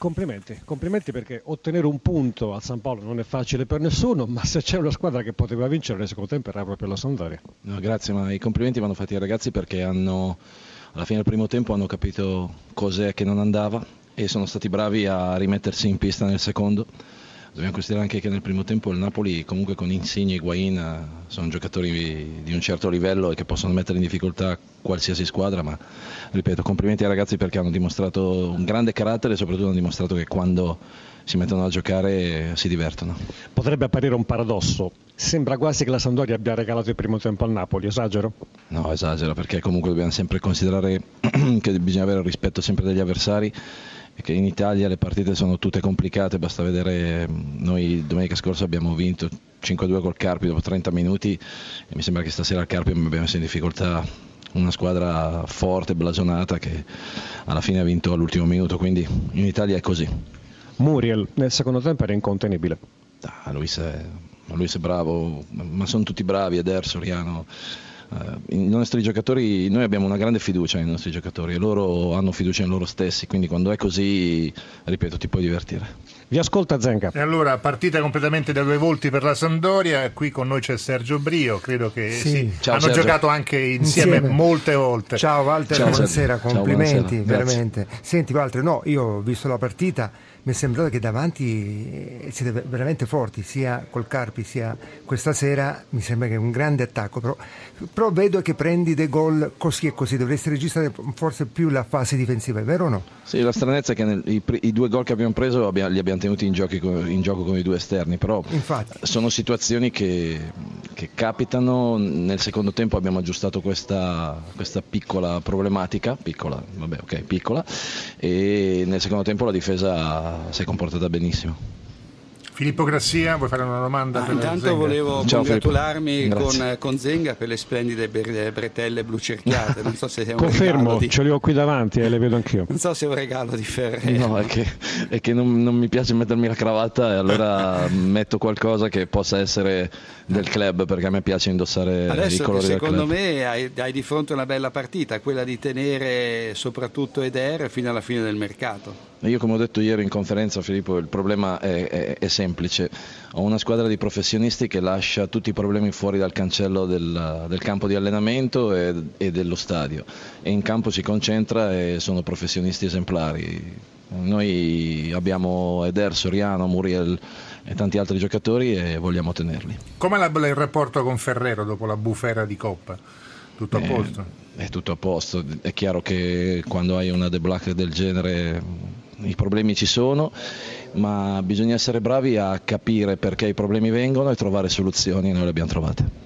Complimenti, complimenti perché ottenere un punto al San Paolo non è facile per nessuno, ma se c'è una squadra che poteva vincere nel secondo tempo era proprio la Sampdoria. No, grazie, ma i complimenti vanno fatti ai ragazzi perché hanno, alla fine del primo tempo hanno capito cos'è che non andava e sono stati bravi a rimettersi in pista nel secondo Dobbiamo considerare anche che nel primo tempo il Napoli comunque con Insigne e Guain sono giocatori di un certo livello e che possono mettere in difficoltà qualsiasi squadra, ma ripeto, complimenti ai ragazzi perché hanno dimostrato un grande carattere e soprattutto hanno dimostrato che quando si mettono a giocare si divertono. Potrebbe apparire un paradosso, sembra quasi che la Sampdoria abbia regalato il primo tempo al Napoli, esagero? No, esagero perché comunque dobbiamo sempre considerare che bisogna avere il rispetto sempre degli avversari che in Italia le partite sono tutte complicate, basta vedere, noi domenica scorsa abbiamo vinto 5-2 col Carpi dopo 30 minuti e mi sembra che stasera al Carpi abbiamo messo in difficoltà una squadra forte, blasonata che alla fine ha vinto all'ultimo minuto, quindi in Italia è così. Muriel nel secondo tempo era incontenibile. Ah, Luis, è, Luis è bravo, ma sono tutti bravi, Eder, Soriano eh, i nostri giocatori, noi abbiamo una grande fiducia nei nostri giocatori e loro hanno fiducia in loro stessi, quindi quando è così, ripeto, ti puoi divertire. Vi ascolta Zenga. E allora, partita completamente da due volti per la Sampdoria, qui con noi c'è Sergio Brio, credo che sì. Sì. Ciao, hanno Sergio. giocato anche insieme, insieme, molte volte. Ciao Walter, Ciao, buonasera, Sergio. complimenti, Ciao, buonasera. veramente. Senti Walter, no, io ho visto la partita mi è sembrato che davanti eh, siete veramente forti, sia col Carpi sia questa sera, mi sembra che è un grande attacco, però, però vedo che prendi dei gol così e così, dovresti registrare forse più la fase difensiva, è vero o no? Sì, la stranezza è che nel, i, i, due gol che abbiamo preso li abbiamo tenuti in, giochi, in, gioco con i due esterni, però Infatti. sono situazioni che, che, capitano, nel secondo tempo abbiamo aggiustato questa, questa piccola problematica, piccola, vabbè ok, piccola, e nel secondo tempo la difesa si è comportata benissimo. Filippo Grassia, vuoi fare una domanda? Ah, intanto Zenga? volevo Ciao, congratularmi con, con, Zenga per le splendide bretelle blu cerchiate. Non so se è un Confermo, di... ce le ho qui davanti e le vedo anch'io. Non so se è un regalo di Ferrero. No, è che, è che non, non, mi piace mettermi la cravatta e allora metto qualcosa che possa essere del club perché a me piace indossare Adesso i colori del club. Secondo me hai, hai di fronte una bella partita, quella di tenere soprattutto Eder fino alla fine del mercato. Io come ho detto ieri in conferenza Filippo il problema è, è, è, semplice, ho una squadra di professionisti che lascia tutti i problemi fuori dal cancello del, del campo di allenamento e, e, dello stadio e in campo si concentra e sono professionisti esemplari. Noi abbiamo Eder, Soriano, Muriel e tanti altri giocatori e vogliamo tenerli. Come il rapporto con Ferrero dopo la bufera di Coppa? Tutto a posto? È, è tutto a posto, è chiaro che quando hai una debacle del genere i problemi ci sono, ma bisogna essere bravi a capire perché i problemi vengono e trovare soluzioni, noi le abbiamo trovate.